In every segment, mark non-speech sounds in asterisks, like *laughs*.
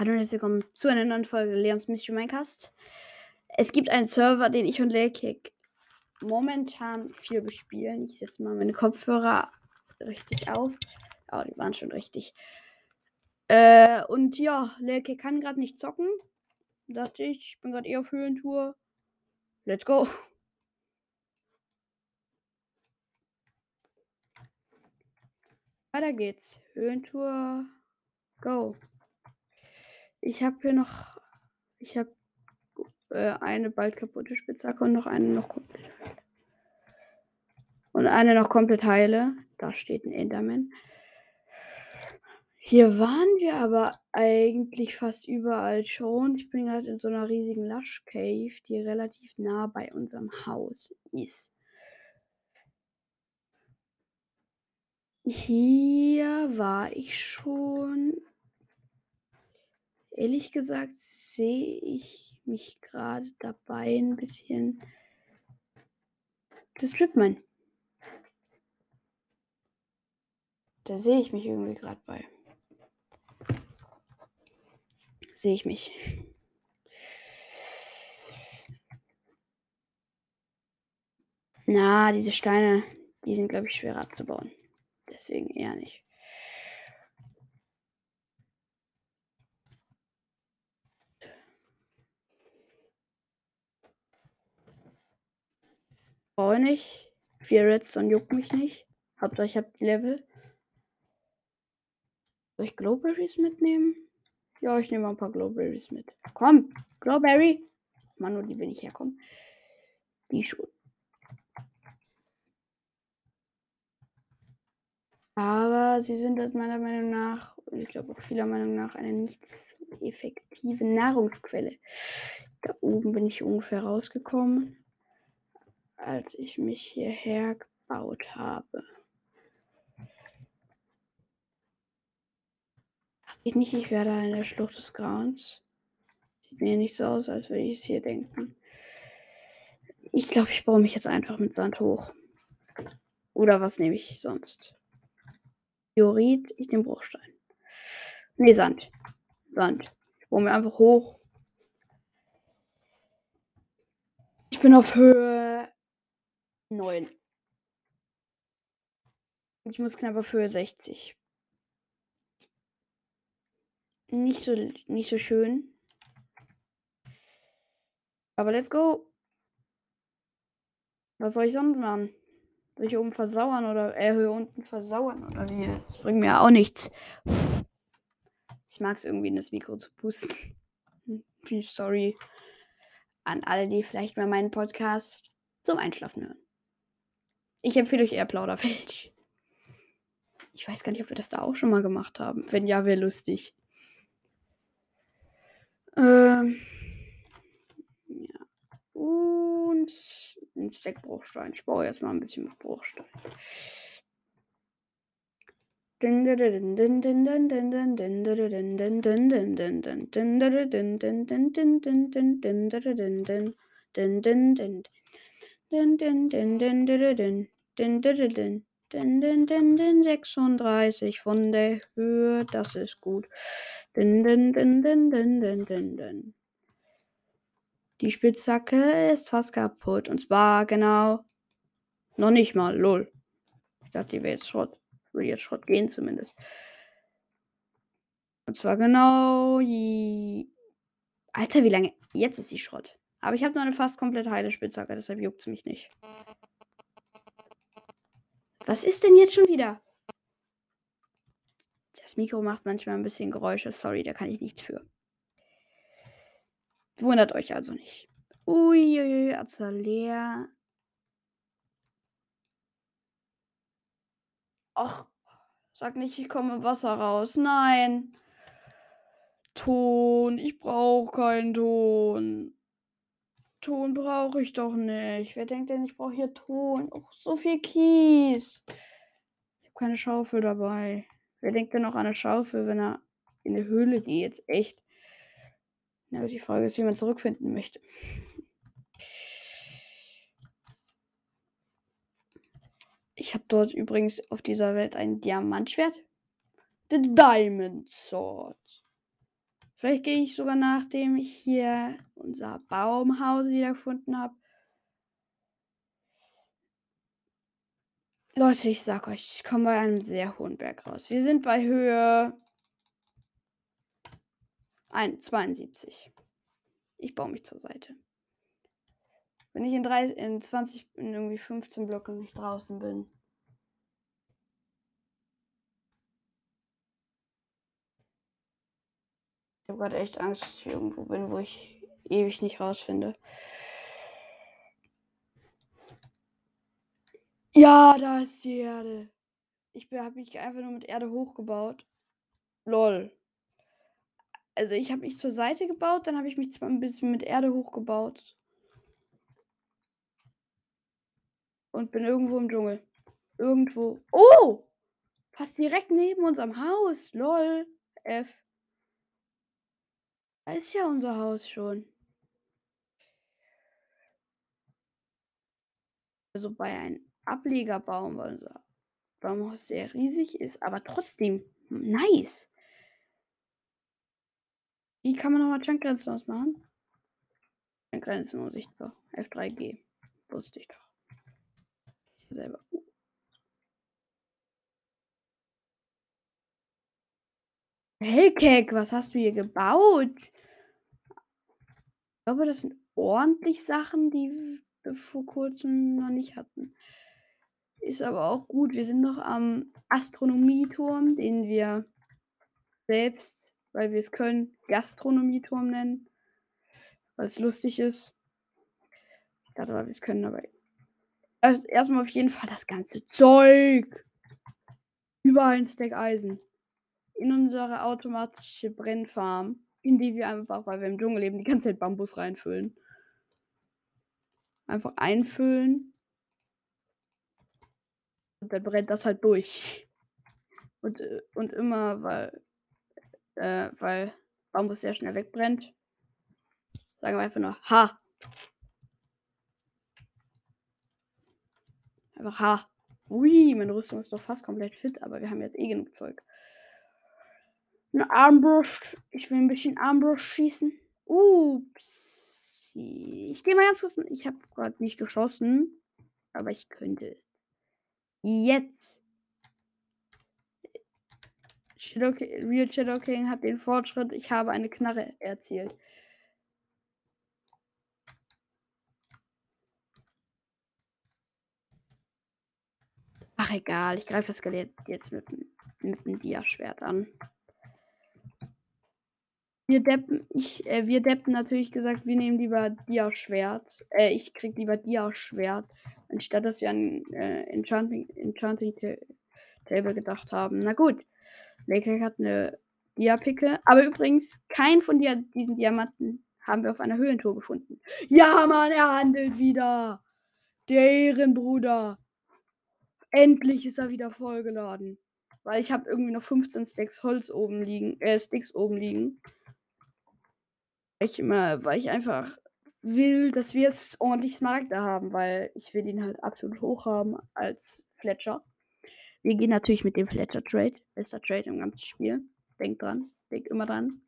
Hallo und herzlich willkommen zu einer neuen Folge Leons Mystery Minecast. Es gibt einen Server, den ich und Lekick momentan viel bespielen. Ich setze mal meine Kopfhörer richtig auf. Oh, die waren schon richtig. Äh, und ja, Lekick kann gerade nicht zocken. Dachte ich, ich bin gerade eher auf Höhentour. Let's go. Weiter geht's. Höhentour. Go. Ich habe hier noch. Ich habe äh, eine bald kaputte Spitzhacke und noch eine noch komplett heile. Und eine noch komplett heile. Da steht ein Enderman. Hier waren wir aber eigentlich fast überall schon. Ich bin gerade in so einer riesigen Lush Cave, die relativ nah bei unserem Haus ist. Hier war ich schon. Ehrlich gesagt sehe ich mich gerade dabei ein bisschen. Das Stripmine. Da sehe ich mich irgendwie gerade bei. Sehe ich mich. Na, diese Steine, die sind, glaube ich, schwer abzubauen. Deswegen eher nicht. Brauche nicht. Vier Redstone juckt mich nicht. Hauptsache ich habe die Level. Soll ich Glowberries mitnehmen? Ja, ich nehme ein paar Glowberries mit. Komm, Glowberry. Mann, nur die will ich herkommen. Die schon. Aber sie sind halt meiner Meinung nach, und ich glaube auch vieler Meinung nach, eine nicht effektive Nahrungsquelle. Da oben bin ich ungefähr rausgekommen als ich mich hierher gebaut habe. Dachte ich nicht, ich werde in der Schlucht des Grauens. Sieht mir nicht so aus, als würde ich es hier denken. Ich glaube, ich baue mich jetzt einfach mit Sand hoch. Oder was nehme ich sonst? Diorit, ich nehme Bruchstein. Nee, Sand. Sand. Ich baue mir einfach hoch. Ich bin auf Höhe 9. Ich muss knapp auf Höhe 60. Nicht so, nicht so schön. Aber let's go. Was soll ich sonst machen? Soll ich oben versauern oder äh, hier unten versauern oder wie? Das bringt mir auch nichts. Ich mag es irgendwie in das Mikro zu pusten. *laughs* Sorry an alle, die vielleicht mal meinen Podcast zum Einschlafen hören. Ich empfehle euch eher Plauderfeld. Ich weiß gar nicht, ob wir das da auch schon mal gemacht haben. Wenn ja, wäre lustig. Ähm, ja. Und ein Stack Bruchstein. Ich baue jetzt mal ein bisschen mit Bruchstein. Den, den, den, den, den, den, den, den, den, den, den, den, den, 36 von der Höhe, das ist gut. Den, den, den, den, den, den, den, den. Die Spitzhacke ist fast kaputt. Und zwar genau. Noch nicht mal, lol. Ich dachte, die wäre jetzt Schrott. Würde jetzt Schrott gehen zumindest. Und zwar genau. Alter, wie lange? Jetzt ist sie Schrott. Aber ich habe noch eine fast komplett heile Spitzhacke, deshalb juckt es mich nicht. Was ist denn jetzt schon wieder? Das Mikro macht manchmal ein bisschen Geräusche. Sorry, da kann ich nichts für. Wundert euch also nicht. Uiuiui, Azalea. Ach, sag nicht, ich komme im Wasser raus. Nein. Ton, ich brauche keinen Ton. Ton brauche ich doch nicht. Wer denkt denn, ich brauche hier Ton? Och, so viel Kies. Ich habe keine Schaufel dabei. Wer denkt denn noch an eine Schaufel, wenn er in eine Höhle geht? Echt? Na, die Frage ist, wie man zurückfinden möchte. Ich habe dort übrigens auf dieser Welt ein Diamantschwert. The Diamond Sword. Vielleicht gehe ich sogar, nachdem ich hier unser Baumhaus wiedergefunden habe. Leute, ich sag euch, ich komme bei einem sehr hohen Berg raus. Wir sind bei Höhe 72. Ich baue mich zur Seite. Wenn ich in, 30, in 20, in irgendwie 15 Blöcken nicht draußen bin. Habe gerade echt Angst, dass ich irgendwo bin, wo ich ewig nicht rausfinde. Ja, da ist die Erde. Ich habe mich einfach nur mit Erde hochgebaut. Lol. Also ich habe mich zur Seite gebaut, dann habe ich mich zwar ein bisschen mit Erde hochgebaut. Und bin irgendwo im Dschungel. Irgendwo. Oh! Fast direkt neben unserem Haus. Lol. F. Ist ja unser Haus schon. Also bei einem Ablegerbaum, weil unser Baumhaus sehr riesig ist, aber trotzdem nice. Wie kann man nochmal Chunkgrenzen ausmachen? Chunkgrenzen unsichtbar. F3G. Wusste ich doch. Ich selber. Hellcake, was hast du hier gebaut? Glaube, das sind ordentlich Sachen, die wir vor kurzem noch nicht hatten. Ist aber auch gut. Wir sind noch am Astronomieturm, den wir selbst, weil wir es können, Gastronomieturm nennen. Weil es lustig ist. Ich dachte, weil wir es können, aber. Also erstmal auf jeden Fall das ganze Zeug. Über ein Stack Eisen. In unsere automatische Brennfarm. In die wir einfach, weil wir im Dschungel leben, die ganze Zeit Bambus reinfüllen. Einfach einfüllen und dann brennt das halt durch. Und, äh, und immer, weil, äh, weil Bambus sehr schnell wegbrennt, sagen wir einfach nur Ha. Einfach Ha. Ui, meine Rüstung ist doch fast komplett fit, aber wir haben jetzt eh genug Zeug. Eine Armbrust. Ich will ein bisschen Armbrust schießen. Ups. Ich gehe mal ganz kurz. Ich habe gerade nicht geschossen, aber ich könnte Jetzt. Shadow King, Real Shadow King hat den Fortschritt. Ich habe eine Knarre erzielt. Ach egal, ich greife das Skelett jetzt mit, mit dem Dia-Schwert an. Wir deppen, ich, äh, wir deppen natürlich gesagt, wir nehmen lieber Dia-Schwert. Äh, ich krieg lieber Dia-Schwert, anstatt dass wir an äh, Enchanting, Enchanting Table gedacht haben. Na gut. Lakek hat eine Dia-Picke. Aber übrigens, kein von Dia diesen Diamanten haben wir auf einer Höhlentour gefunden. Ja, Mann, er handelt wieder. Der Ehrenbruder. Endlich ist er wieder vollgeladen. Weil ich habe irgendwie noch 15 Stacks Holz oben liegen, äh, Sticks oben liegen. Ich immer, weil ich einfach will, dass wir jetzt ordentlich Smaragde haben, weil ich will ihn halt absolut hoch haben als Fletcher. Wir gehen natürlich mit dem Fletcher Trade. Bester Trade im ganzen Spiel. Denkt dran. Denkt immer dran.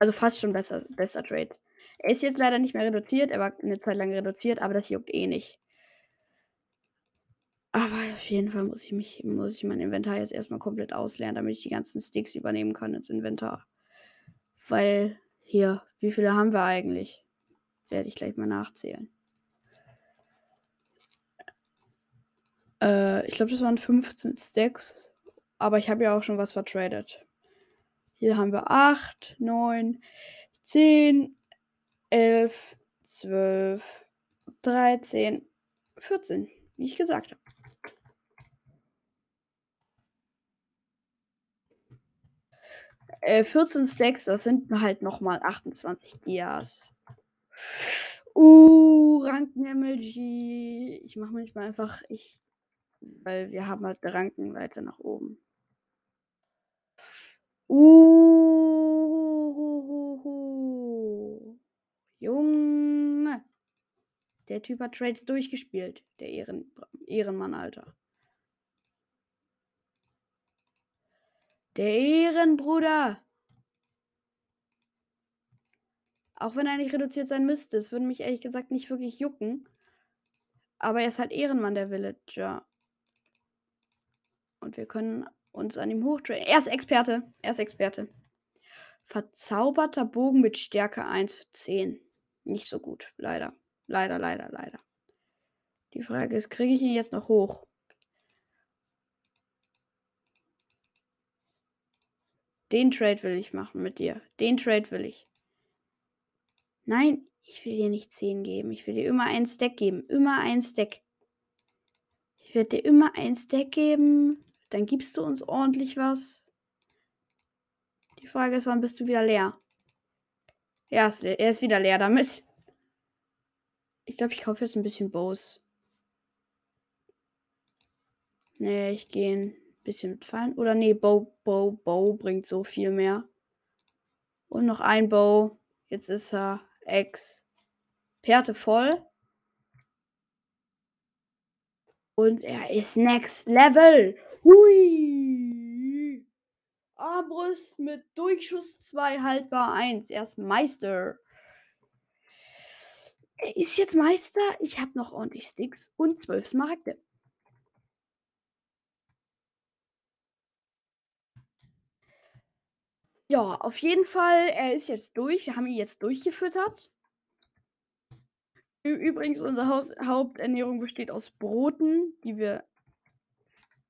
Also fast schon besser, bester Trade. Er ist jetzt leider nicht mehr reduziert. Er war eine Zeit lang reduziert, aber das juckt eh nicht. Aber auf jeden Fall muss ich mich, muss ich mein Inventar jetzt erstmal komplett auslernen, damit ich die ganzen Sticks übernehmen kann ins Inventar. Weil hier, wie viele haben wir eigentlich? Werde ich gleich mal nachzählen. Äh, ich glaube, das waren 15 Stacks. Aber ich habe ja auch schon was vertradet. Hier haben wir 8, 9, 10, 11, 12, 13, 14, wie ich gesagt habe. Äh, 14 Stacks, das sind halt nochmal 28 Dias. Uh, Ranken MLG. Ich mache manchmal einfach, ich, weil wir haben halt Ranken weiter nach oben. Uh, Junge. Der Typ hat Trades durchgespielt. Der Ehren, Ehrenmann, Alter. Der Ehrenbruder. Auch wenn er nicht reduziert sein müsste. Es würde mich ehrlich gesagt nicht wirklich jucken. Aber er ist halt Ehrenmann, der Villager. Und wir können uns an ihm hochtrainen. Er ist Experte. Er ist Experte. Verzauberter Bogen mit Stärke 1 für 10. Nicht so gut. Leider. Leider, leider, leider. Die Frage ist, kriege ich ihn jetzt noch hoch? Den Trade will ich machen mit dir. Den Trade will ich. Nein, ich will dir nicht 10 geben. Ich will dir immer einen Stack geben. Immer einen Stack. Ich werde dir immer einen Stack geben. Dann gibst du uns ordentlich was. Die Frage ist, wann bist du wieder leer? Ja, er ist wieder leer damit. Ich glaube, ich kaufe jetzt ein bisschen Bows. Nee, ich gehe bisschen mit Fallen. Oder nee, Bow, Bow, Bow bringt so viel mehr. Und noch ein Bow. Jetzt ist er Ex. Perte voll. Und er ist Next Level. Hui. Armbrust mit Durchschuss 2 haltbar 1. Er ist Meister. Er ist jetzt Meister. Ich habe noch ordentlich Sticks und 12 Smaragde. Ja, auf jeden Fall, er ist jetzt durch. Wir haben ihn jetzt durchgefüttert. Übrigens, unsere Haus Haupternährung besteht aus Broten, die wir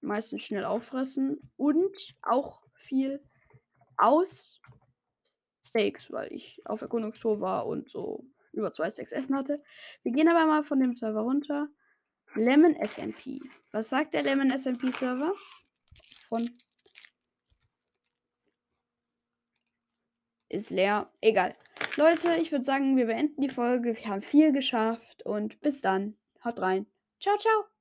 meistens schnell auffressen. Und auch viel aus Steaks, weil ich auf Erkundungstour war und so über zwei Steaks essen hatte. Wir gehen aber mal von dem Server runter. Lemon SMP. Was sagt der Lemon SMP Server? Von ist leer. Egal. Leute, ich würde sagen, wir beenden die Folge. Wir haben viel geschafft und bis dann. Haut rein. Ciao, ciao.